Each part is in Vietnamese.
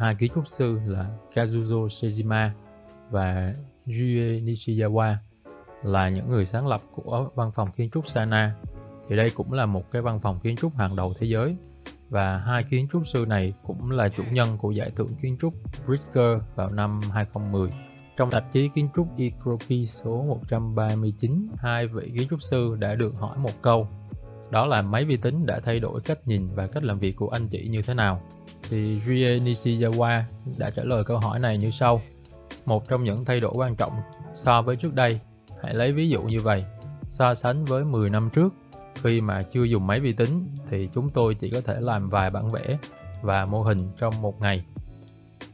hai kiến trúc sư là Kazuzo Sejima và Jue Nishizawa là những người sáng lập của văn phòng kiến trúc Sana. Thì đây cũng là một cái văn phòng kiến trúc hàng đầu thế giới và hai kiến trúc sư này cũng là chủ nhân của giải thưởng kiến trúc Pritzker vào năm 2010. Trong tạp chí kiến trúc Ikroki số 139, hai vị kiến trúc sư đã được hỏi một câu đó là máy vi tính đã thay đổi cách nhìn và cách làm việc của anh chị như thế nào. Thì Rie Nishizawa đã trả lời câu hỏi này như sau. Một trong những thay đổi quan trọng so với trước đây, hãy lấy ví dụ như vậy, so sánh với 10 năm trước, khi mà chưa dùng máy vi tính thì chúng tôi chỉ có thể làm vài bản vẽ và mô hình trong một ngày.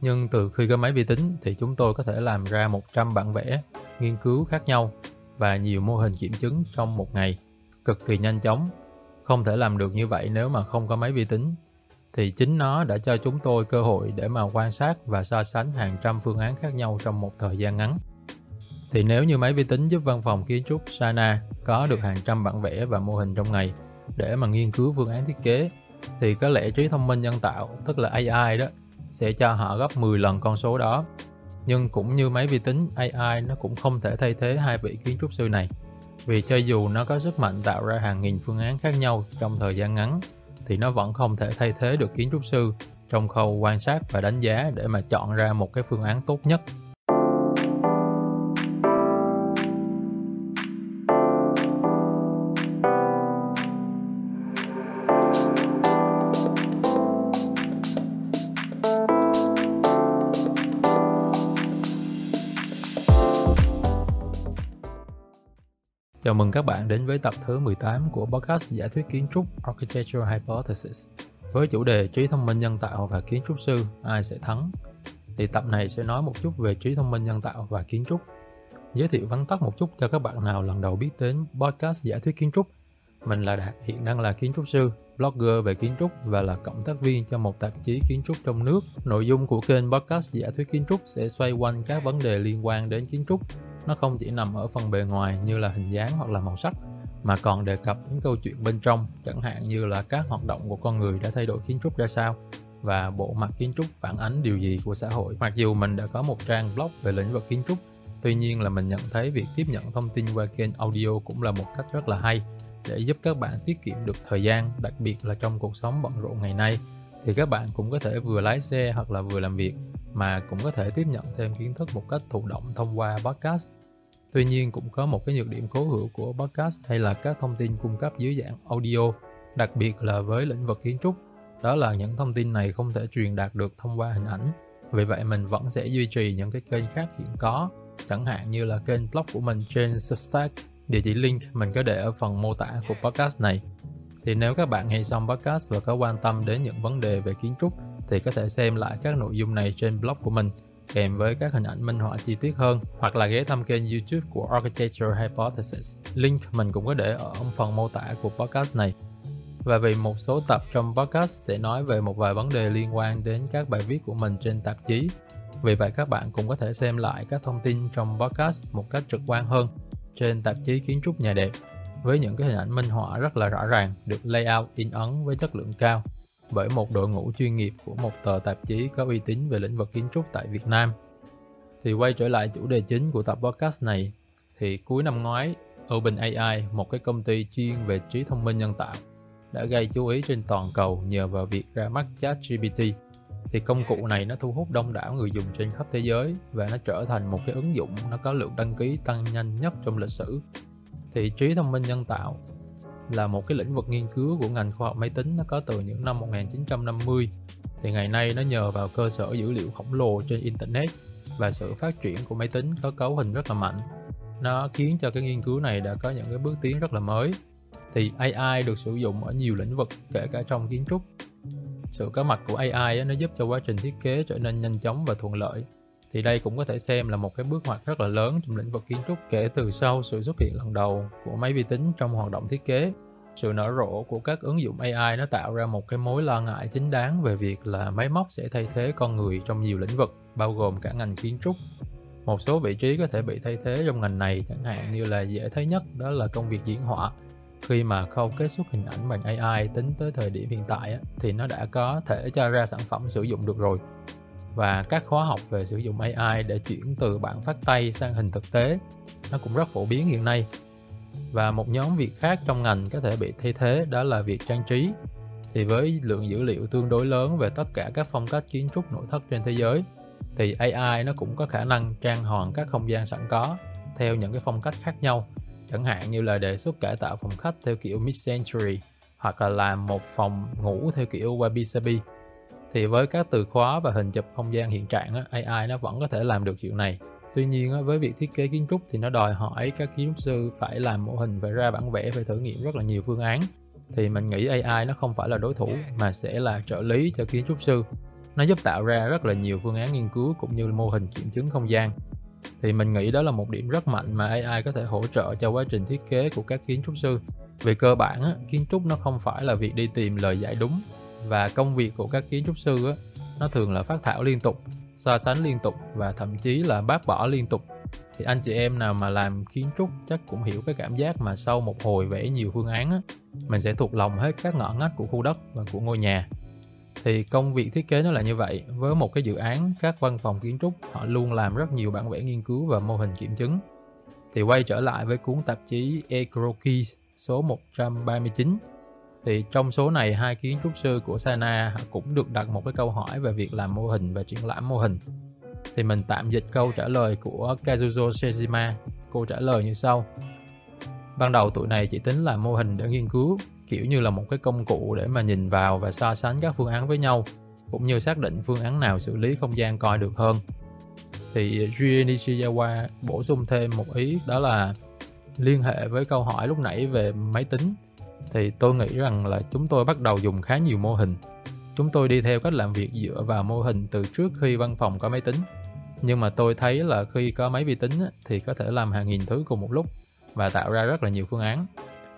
Nhưng từ khi có máy vi tính thì chúng tôi có thể làm ra 100 bản vẽ, nghiên cứu khác nhau và nhiều mô hình kiểm chứng trong một ngày, cực kỳ nhanh chóng không thể làm được như vậy nếu mà không có máy vi tính thì chính nó đã cho chúng tôi cơ hội để mà quan sát và so sánh hàng trăm phương án khác nhau trong một thời gian ngắn. Thì nếu như máy vi tính giúp văn phòng kiến trúc Sana có được hàng trăm bản vẽ và mô hình trong ngày để mà nghiên cứu phương án thiết kế thì có lẽ trí thông minh nhân tạo, tức là AI đó, sẽ cho họ gấp 10 lần con số đó. Nhưng cũng như máy vi tính, AI nó cũng không thể thay thế hai vị kiến trúc sư này vì cho dù nó có sức mạnh tạo ra hàng nghìn phương án khác nhau trong thời gian ngắn thì nó vẫn không thể thay thế được kiến trúc sư trong khâu quan sát và đánh giá để mà chọn ra một cái phương án tốt nhất. Mừng các bạn đến với tập thứ 18 của podcast giả thuyết kiến trúc Architectural Hypothesis với chủ đề trí thông minh nhân tạo và kiến trúc sư ai sẽ thắng. Thì tập này sẽ nói một chút về trí thông minh nhân tạo và kiến trúc. Giới thiệu vắn tắt một chút cho các bạn nào lần đầu biết đến podcast giả thuyết kiến trúc. Mình là Đạt, hiện đang là kiến trúc sư, blogger về kiến trúc và là cộng tác viên cho một tạp chí kiến trúc trong nước. Nội dung của kênh podcast giả thuyết kiến trúc sẽ xoay quanh các vấn đề liên quan đến kiến trúc nó không chỉ nằm ở phần bề ngoài như là hình dáng hoặc là màu sắc, mà còn đề cập đến câu chuyện bên trong, chẳng hạn như là các hoạt động của con người đã thay đổi kiến trúc ra sao và bộ mặt kiến trúc phản ánh điều gì của xã hội. Mặc dù mình đã có một trang blog về lĩnh vực kiến trúc, tuy nhiên là mình nhận thấy việc tiếp nhận thông tin qua kênh audio cũng là một cách rất là hay để giúp các bạn tiết kiệm được thời gian, đặc biệt là trong cuộc sống bận rộn ngày nay. Thì các bạn cũng có thể vừa lái xe hoặc là vừa làm việc mà cũng có thể tiếp nhận thêm kiến thức một cách thụ động thông qua podcast Tuy nhiên cũng có một cái nhược điểm cố hữu của podcast hay là các thông tin cung cấp dưới dạng audio, đặc biệt là với lĩnh vực kiến trúc. Đó là những thông tin này không thể truyền đạt được thông qua hình ảnh. Vì vậy mình vẫn sẽ duy trì những cái kênh khác hiện có, chẳng hạn như là kênh blog của mình trên Substack. Địa chỉ link mình có để ở phần mô tả của podcast này. Thì nếu các bạn nghe xong podcast và có quan tâm đến những vấn đề về kiến trúc thì có thể xem lại các nội dung này trên blog của mình, kèm với các hình ảnh minh họa chi tiết hơn, hoặc là ghé thăm kênh YouTube của Architecture Hypothesis. Link mình cũng có để ở phần mô tả của podcast này. Và vì một số tập trong podcast sẽ nói về một vài vấn đề liên quan đến các bài viết của mình trên tạp chí. Vì vậy, các bạn cũng có thể xem lại các thông tin trong podcast một cách trực quan hơn trên tạp chí kiến trúc nhà đẹp, với những cái hình ảnh minh họa rất là rõ ràng, được layout in ấn với chất lượng cao bởi một đội ngũ chuyên nghiệp của một tờ tạp chí có uy tín về lĩnh vực kiến trúc tại Việt Nam. Thì quay trở lại chủ đề chính của tập podcast này, thì cuối năm ngoái, OpenAI, một cái công ty chuyên về trí thông minh nhân tạo, đã gây chú ý trên toàn cầu nhờ vào việc ra mắt ChatGPT. Thì công cụ này nó thu hút đông đảo người dùng trên khắp thế giới và nó trở thành một cái ứng dụng nó có lượng đăng ký tăng nhanh nhất trong lịch sử. Thì trí thông minh nhân tạo là một cái lĩnh vực nghiên cứu của ngành khoa học máy tính. Nó có từ những năm 1950 thì ngày nay nó nhờ vào cơ sở dữ liệu khổng lồ trên internet và sự phát triển của máy tính có cấu hình rất là mạnh. Nó khiến cho cái nghiên cứu này đã có những cái bước tiến rất là mới. Thì AI được sử dụng ở nhiều lĩnh vực, kể cả trong kiến trúc. Sự có mặt của AI nó giúp cho quá trình thiết kế trở nên nhanh chóng và thuận lợi thì đây cũng có thể xem là một cái bước ngoặt rất là lớn trong lĩnh vực kiến trúc kể từ sau sự xuất hiện lần đầu của máy vi tính trong hoạt động thiết kế. Sự nở rộ của các ứng dụng AI nó tạo ra một cái mối lo ngại chính đáng về việc là máy móc sẽ thay thế con người trong nhiều lĩnh vực, bao gồm cả ngành kiến trúc. Một số vị trí có thể bị thay thế trong ngành này chẳng hạn như là dễ thấy nhất đó là công việc diễn họa. Khi mà khâu kết xuất hình ảnh bằng AI tính tới thời điểm hiện tại thì nó đã có thể cho ra sản phẩm sử dụng được rồi và các khóa học về sử dụng AI để chuyển từ bản phát tay sang hình thực tế. Nó cũng rất phổ biến hiện nay. Và một nhóm việc khác trong ngành có thể bị thay thế đó là việc trang trí. Thì với lượng dữ liệu tương đối lớn về tất cả các phong cách kiến trúc nội thất trên thế giới, thì AI nó cũng có khả năng trang hoàng các không gian sẵn có theo những cái phong cách khác nhau. Chẳng hạn như là đề xuất cải tạo phòng khách theo kiểu mid-century hoặc là làm một phòng ngủ theo kiểu wabi sabi thì với các từ khóa và hình chụp không gian hiện trạng AI nó vẫn có thể làm được chuyện này. Tuy nhiên với việc thiết kế kiến trúc thì nó đòi hỏi các kiến trúc sư phải làm mô hình và ra bản vẽ phải thử nghiệm rất là nhiều phương án. Thì mình nghĩ AI nó không phải là đối thủ, mà sẽ là trợ lý cho kiến trúc sư. Nó giúp tạo ra rất là nhiều phương án nghiên cứu cũng như mô hình kiểm chứng không gian. Thì mình nghĩ đó là một điểm rất mạnh mà AI có thể hỗ trợ cho quá trình thiết kế của các kiến trúc sư. Về cơ bản kiến trúc nó không phải là việc đi tìm lời giải đúng và công việc của các kiến trúc sư á, nó thường là phát thảo liên tục so sánh liên tục và thậm chí là bác bỏ liên tục. Thì anh chị em nào mà làm kiến trúc chắc cũng hiểu cái cảm giác mà sau một hồi vẽ nhiều phương án á, mình sẽ thuộc lòng hết các ngõ ngách của khu đất và của ngôi nhà. Thì công việc thiết kế nó là như vậy với một cái dự án các văn phòng kiến trúc họ luôn làm rất nhiều bản vẽ nghiên cứu và mô hình kiểm chứng. Thì quay trở lại với cuốn tạp chí Ecroquis số 139 thì trong số này, hai kiến trúc sư của Sana cũng được đặt một cái câu hỏi về việc làm mô hình và triển lãm mô hình. Thì mình tạm dịch câu trả lời của Kazuzo Shijima. Cô trả lời như sau. Ban đầu tụi này chỉ tính là mô hình để nghiên cứu, kiểu như là một cái công cụ để mà nhìn vào và so sánh các phương án với nhau, cũng như xác định phương án nào xử lý không gian coi được hơn. Thì Jun Nishiyawa bổ sung thêm một ý, đó là liên hệ với câu hỏi lúc nãy về máy tính thì tôi nghĩ rằng là chúng tôi bắt đầu dùng khá nhiều mô hình. Chúng tôi đi theo cách làm việc dựa vào mô hình từ trước khi văn phòng có máy tính. Nhưng mà tôi thấy là khi có máy vi tính thì có thể làm hàng nghìn thứ cùng một lúc và tạo ra rất là nhiều phương án.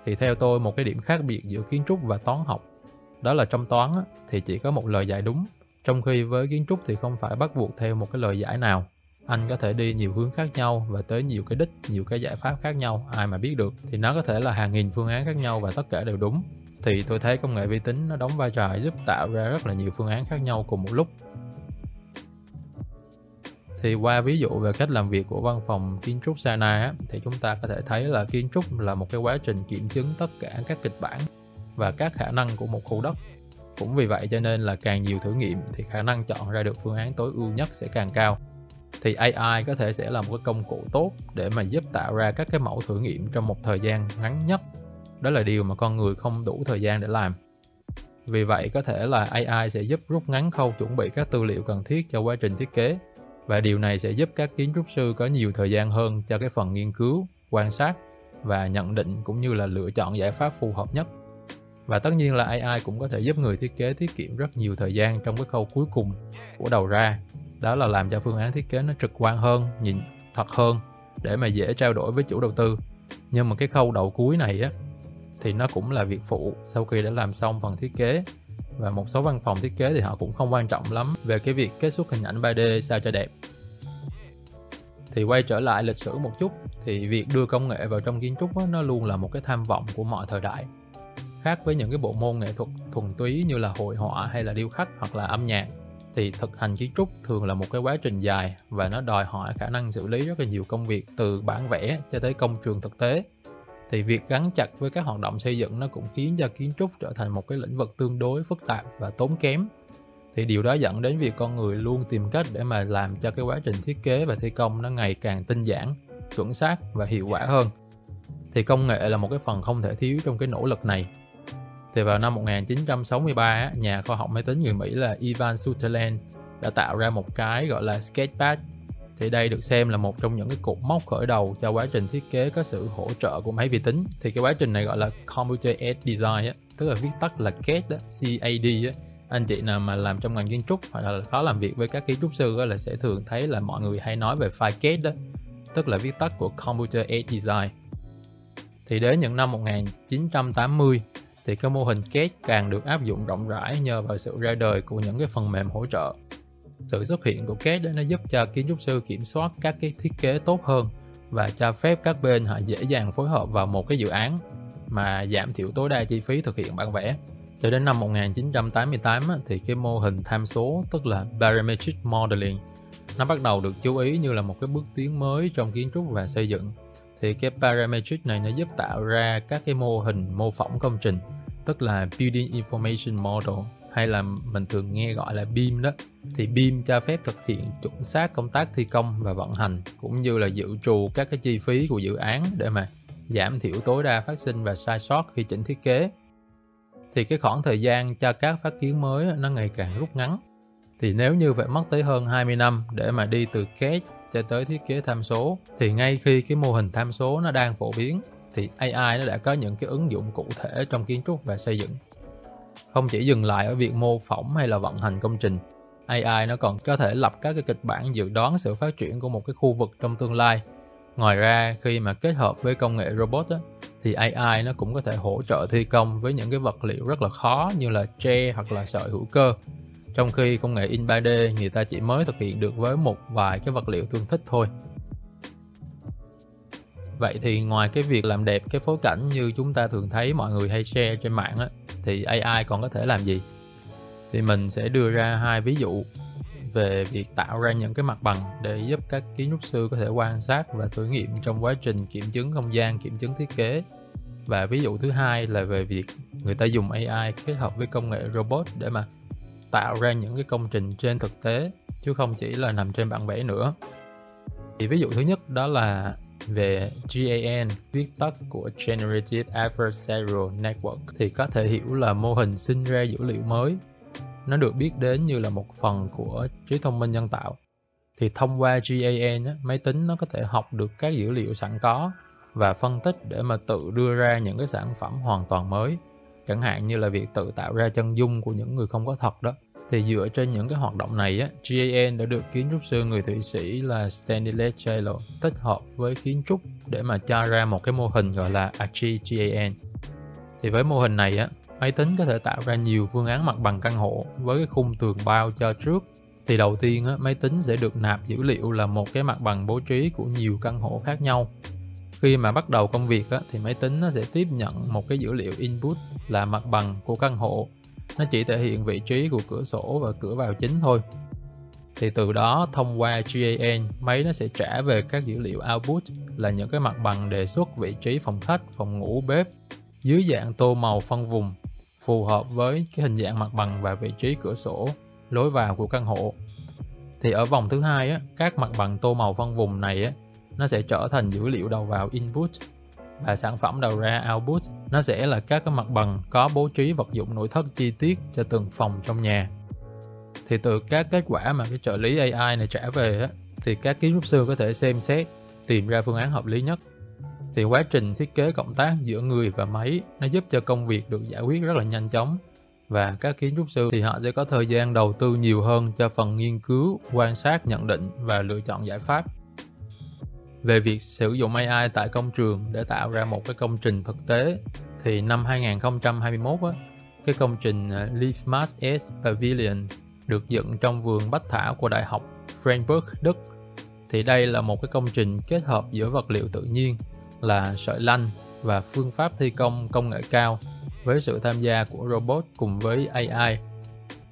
Thì theo tôi, một cái điểm khác biệt giữa kiến trúc và toán học, đó là trong toán thì chỉ có một lời giải đúng. Trong khi với kiến trúc thì không phải bắt buộc theo một cái lời giải nào anh có thể đi nhiều hướng khác nhau và tới nhiều cái đích, nhiều cái giải pháp khác nhau, ai mà biết được. Thì nó có thể là hàng nghìn phương án khác nhau và tất cả đều đúng. Thì tôi thấy công nghệ vi tính nó đóng vai trò giúp tạo ra rất là nhiều phương án khác nhau cùng một lúc. Thì qua ví dụ về cách làm việc của văn phòng kiến trúc Sana thì chúng ta có thể thấy là kiến trúc là một cái quá trình kiểm chứng tất cả các kịch bản và các khả năng của một khu đất. Cũng vì vậy cho nên là càng nhiều thử nghiệm thì khả năng chọn ra được phương án tối ưu nhất sẽ càng cao thì AI có thể sẽ là một cái công cụ tốt để mà giúp tạo ra các cái mẫu thử nghiệm trong một thời gian ngắn nhất đó là điều mà con người không đủ thời gian để làm vì vậy có thể là AI sẽ giúp rút ngắn khâu chuẩn bị các tư liệu cần thiết cho quá trình thiết kế và điều này sẽ giúp các kiến trúc sư có nhiều thời gian hơn cho cái phần nghiên cứu, quan sát và nhận định cũng như là lựa chọn giải pháp phù hợp nhất. Và tất nhiên là AI cũng có thể giúp người thiết kế tiết kiệm rất nhiều thời gian trong cái khâu cuối cùng của đầu ra. Đó là làm cho phương án thiết kế nó trực quan hơn, nhìn thật hơn để mà dễ trao đổi với chủ đầu tư. Nhưng mà cái khâu đầu cuối này á thì nó cũng là việc phụ. Sau khi đã làm xong phần thiết kế và một số văn phòng thiết kế thì họ cũng không quan trọng lắm về cái việc kết xuất hình ảnh 3D sao cho đẹp. Thì quay trở lại lịch sử một chút thì việc đưa công nghệ vào trong kiến trúc đó, nó luôn là một cái tham vọng của mọi thời đại. Khác với những cái bộ môn nghệ thuật thuần túy như là hội họa hay là điêu khắc hoặc là âm nhạc thì thực hành kiến trúc thường là một cái quá trình dài và nó đòi hỏi khả năng xử lý rất là nhiều công việc từ bản vẽ cho tới công trường thực tế. Thì việc gắn chặt với các hoạt động xây dựng nó cũng khiến cho kiến trúc trở thành một cái lĩnh vực tương đối phức tạp và tốn kém. Thì điều đó dẫn đến việc con người luôn tìm cách để mà làm cho cái quá trình thiết kế và thi công nó ngày càng tinh giản, chuẩn xác và hiệu quả hơn. Thì công nghệ là một cái phần không thể thiếu trong cái nỗ lực này thì vào năm 1963 nhà khoa học máy tính người Mỹ là Ivan Sutherland đã tạo ra một cái gọi là Sketchpad. Thì đây được xem là một trong những cái cột mốc khởi đầu cho quá trình thiết kế có sự hỗ trợ của máy vi tính. Thì cái quá trình này gọi là Computer Aided Design á tức là viết tắt là CAD đó, CAD á. Anh chị nào mà làm trong ngành kiến trúc hoặc là khó làm việc với các kiến trúc sư á, là sẽ thường thấy là mọi người hay nói về file CAD đó tức là viết tắt của Computer Aided Design. Thì đến những năm 1980 thì cái mô hình CAD càng được áp dụng rộng rãi nhờ vào sự ra đời của những cái phần mềm hỗ trợ sự xuất hiện của CAD nó giúp cho kiến trúc sư kiểm soát các cái thiết kế tốt hơn và cho phép các bên họ dễ dàng phối hợp vào một cái dự án mà giảm thiểu tối đa chi phí thực hiện bản vẽ Cho đến năm 1988 thì cái mô hình tham số, tức là Parametric Modeling, nó bắt đầu được chú ý như là một cái bước tiến mới trong kiến trúc và xây dựng. Thì cái Parametric này nó giúp tạo ra các cái mô hình mô phỏng công trình tức là Building Information Model, hay là mình thường nghe gọi là BIM đó. Thì BIM cho phép thực hiện chuẩn xác công tác thi công và vận hành, cũng như là dự trù các cái chi phí của dự án để mà giảm thiểu tối đa phát sinh và sai sót khi chỉnh thiết kế. Thì cái khoảng thời gian cho các phát kiến mới nó ngày càng rút ngắn. Thì nếu như phải mất tới hơn 20 năm để mà đi từ CAD cho tới thiết kế tham số, thì ngay khi cái mô hình tham số nó đang phổ biến thì AI nó đã có những cái ứng dụng cụ thể trong kiến trúc và xây dựng. Không chỉ dừng lại ở việc mô phỏng hay là vận hành công trình AI nó còn có thể lập các cái kịch bản dự đoán sự phát triển của một cái khu vực trong tương lai. Ngoài ra khi mà kết hợp với công nghệ robot á, thì AI nó cũng có thể hỗ trợ thi công với những cái vật liệu rất là khó như là tre hoặc là sợi hữu cơ. Trong khi công nghệ in 3D người ta chỉ mới thực hiện được với một vài cái vật liệu tương thích thôi. Vậy thì ngoài cái việc làm đẹp cái phối cảnh như chúng ta thường thấy mọi người hay share trên mạng á, thì AI còn có thể làm gì? Thì mình sẽ đưa ra hai ví dụ về việc tạo ra những cái mặt bằng để giúp các kiến trúc sư có thể quan sát và thử nghiệm trong quá trình kiểm chứng không gian, kiểm chứng thiết kế. Và ví dụ thứ hai là về việc người ta dùng AI kết hợp với công nghệ robot để mà tạo ra những cái công trình trên thực tế chứ không chỉ là nằm trên bản vẽ nữa. Thì ví dụ thứ nhất đó là về GAN, viết tắt của Generative Adversarial Network thì có thể hiểu là mô hình sinh ra dữ liệu mới. Nó được biết đến như là một phần của trí thông minh nhân tạo. Thì thông qua GAN, máy tính nó có thể học được các dữ liệu sẵn có và phân tích để mà tự đưa ra những cái sản phẩm hoàn toàn mới. Chẳng hạn như là việc tự tạo ra chân dung của những người không có thật đó thì dựa trên những cái hoạt động này á, GAN đã được kiến trúc sư người Thụy Sĩ là Stanley Taylor tích hợp với kiến trúc để mà cho ra một cái mô hình gọi là ArchiGAN. Thì với mô hình này á, máy tính có thể tạo ra nhiều phương án mặt bằng căn hộ với cái khung tường bao cho trước. Thì đầu tiên á, máy tính sẽ được nạp dữ liệu là một cái mặt bằng bố trí của nhiều căn hộ khác nhau. Khi mà bắt đầu công việc á, thì máy tính nó sẽ tiếp nhận một cái dữ liệu input là mặt bằng của căn hộ nó chỉ thể hiện vị trí của cửa sổ và cửa vào chính thôi thì từ đó thông qua GAN máy nó sẽ trả về các dữ liệu output là những cái mặt bằng đề xuất vị trí phòng khách, phòng ngủ, bếp dưới dạng tô màu phân vùng phù hợp với cái hình dạng mặt bằng và vị trí cửa sổ, lối vào của căn hộ. Thì ở vòng thứ hai á, các mặt bằng tô màu phân vùng này á, nó sẽ trở thành dữ liệu đầu vào input và sản phẩm đầu ra output nó sẽ là các cái mặt bằng có bố trí vật dụng nội thất chi tiết cho từng phòng trong nhà. Thì từ các kết quả mà cái trợ lý AI này trả về á, thì các kiến trúc sư có thể xem xét tìm ra phương án hợp lý nhất. Thì quá trình thiết kế cộng tác giữa người và máy nó giúp cho công việc được giải quyết rất là nhanh chóng. Và các kiến trúc sư thì họ sẽ có thời gian đầu tư nhiều hơn cho phần nghiên cứu, quan sát, nhận định và lựa chọn giải pháp về việc sử dụng AI tại công trường để tạo ra một cái công trình thực tế thì năm 2021 á, cái công trình ờ, Leafmas S Pavilion được dựng trong vườn bách thảo của Đại học Freiburg, Đức. Thì đây là một cái công trình kết hợp giữa vật liệu tự nhiên là sợi lanh và phương pháp thi công công nghệ cao với sự tham gia của robot cùng với AI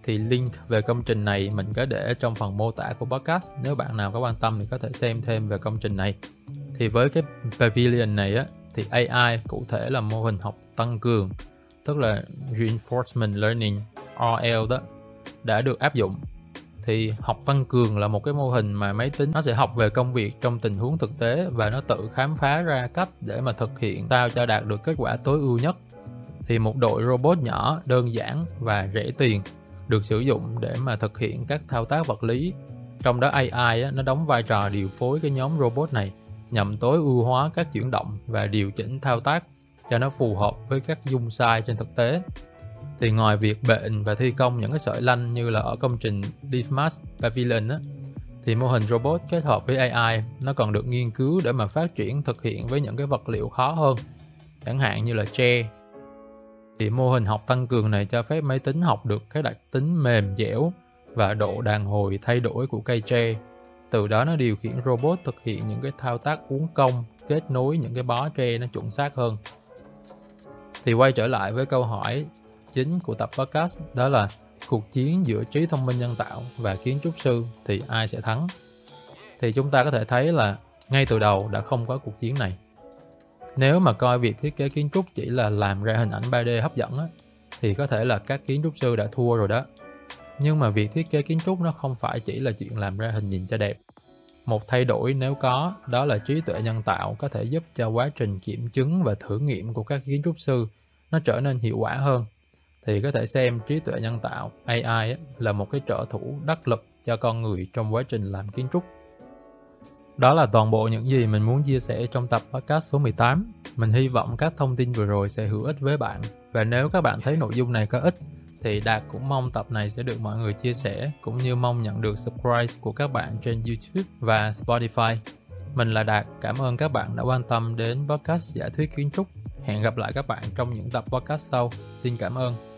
thì link về công trình này mình có để trong phần mô tả của podcast. Nếu bạn nào có quan tâm thì có thể xem thêm về công trình này. Thì với cái pavilion này á, thì AI cụ thể là mô hình học tăng cường, tức là reinforcement learning RL đó, đã được áp dụng. Thì học tăng cường là một cái mô hình mà máy tính nó sẽ học về công việc trong tình huống thực tế và nó tự khám phá ra cách để mà thực hiện sao cho đạt được kết quả tối ưu nhất. Thì một đội robot nhỏ, đơn giản và rẻ tiền được sử dụng để mà thực hiện các thao tác vật lý. Trong đó AI nó đóng vai trò điều phối cái nhóm robot này nhằm tối ưu hóa các chuyển động và điều chỉnh thao tác cho nó phù hợp với các dung sai trên thực tế. Thì ngoài việc bệnh và thi công những cái sợi lanh như là ở công trình Leafmas Pavilion á, thì mô hình robot kết hợp với AI nó còn được nghiên cứu để mà phát triển thực hiện với những cái vật liệu khó hơn chẳng hạn như là tre thì mô hình học tăng cường này cho phép máy tính học được cái đặc tính mềm dẻo và độ đàn hồi thay đổi của cây tre. Từ đó nó điều khiển robot thực hiện những cái thao tác uốn cong, kết nối những cái bó tre nó chuẩn xác hơn. Thì quay trở lại với câu hỏi chính của tập podcast đó là cuộc chiến giữa trí thông minh nhân tạo và kiến trúc sư thì ai sẽ thắng. Thì chúng ta có thể thấy là ngay từ đầu đã không có cuộc chiến này. Nếu mà coi việc thiết kế kiến trúc chỉ là làm ra hình ảnh 3D hấp dẫn á, thì có thể là các kiến trúc sư đã thua rồi đó. Nhưng mà việc thiết kế kiến trúc nó không phải chỉ là chuyện làm ra hình nhìn cho đẹp. Một thay đổi nếu có, đó là trí tuệ nhân tạo có thể giúp cho quá trình kiểm chứng và thử nghiệm của các kiến trúc sư nó trở nên hiệu quả hơn. Thì có thể xem trí tuệ nhân tạo AI là một cái trợ thủ đắc lực cho con người trong quá trình làm kiến trúc. Đó là toàn bộ những gì mình muốn chia sẻ trong tập podcast số 18. Mình hy vọng các thông tin vừa rồi sẽ hữu ích với bạn. Và nếu các bạn thấy nội dung này có ích thì Đạt cũng mong tập này sẽ được mọi người chia sẻ cũng như mong nhận được subscribe của các bạn trên YouTube và Spotify. Mình là Đạt, cảm ơn các bạn đã quan tâm đến podcast giả thuyết kiến trúc. Hẹn gặp lại các bạn trong những tập podcast sau. Xin cảm ơn.